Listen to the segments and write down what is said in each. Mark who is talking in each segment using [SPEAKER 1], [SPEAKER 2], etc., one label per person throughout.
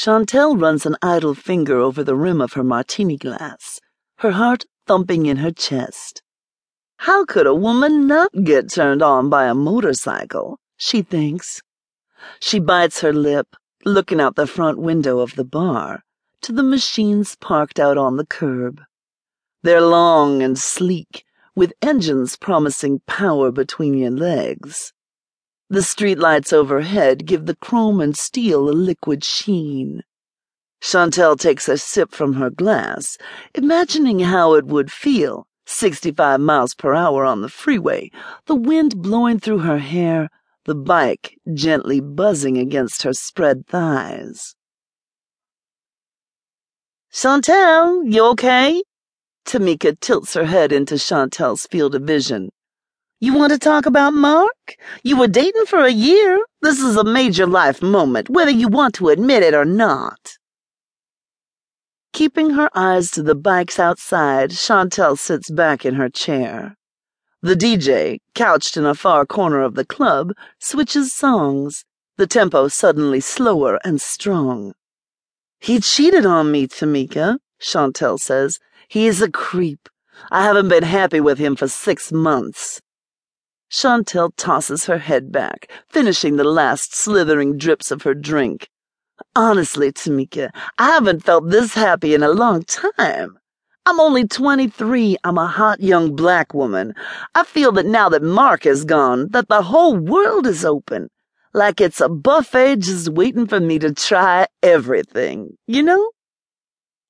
[SPEAKER 1] Chantel runs an idle finger over the rim of her martini glass, her heart thumping in her chest. How could a woman not get turned on by a motorcycle? She thinks. She bites her lip, looking out the front window of the bar to the machines parked out on the curb. They're long and sleek, with engines promising power between your legs. The streetlights overhead give the chrome and steel a liquid sheen. Chantel takes a sip from her glass, imagining how it would feel, 65 miles per hour on the freeway, the wind blowing through her hair, the bike gently buzzing against her spread thighs. Chantel, you okay? Tamika tilts her head into Chantel's field of vision. You want to talk about Mark? You were dating for a year. This is a major life moment, whether you want to admit it or not. Keeping her eyes to the bikes outside, Chantel sits back in her chair. The DJ, couched in a far corner of the club, switches songs, the tempo suddenly slower and strong. He cheated on me, Tamika, Chantel says. He's a creep. I haven't been happy with him for six months. Chantel tosses her head back, finishing the last slithering drips of her drink. Honestly, Tamika, I haven't felt this happy in a long time. I'm only 23. I'm a hot young black woman. I feel that now that Mark is gone, that the whole world is open. Like it's a buffet just waiting for me to try everything, you know?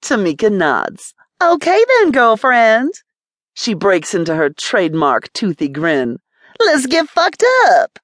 [SPEAKER 1] Tamika nods. Okay then, girlfriend. She breaks into her trademark toothy grin. Let's get fucked up.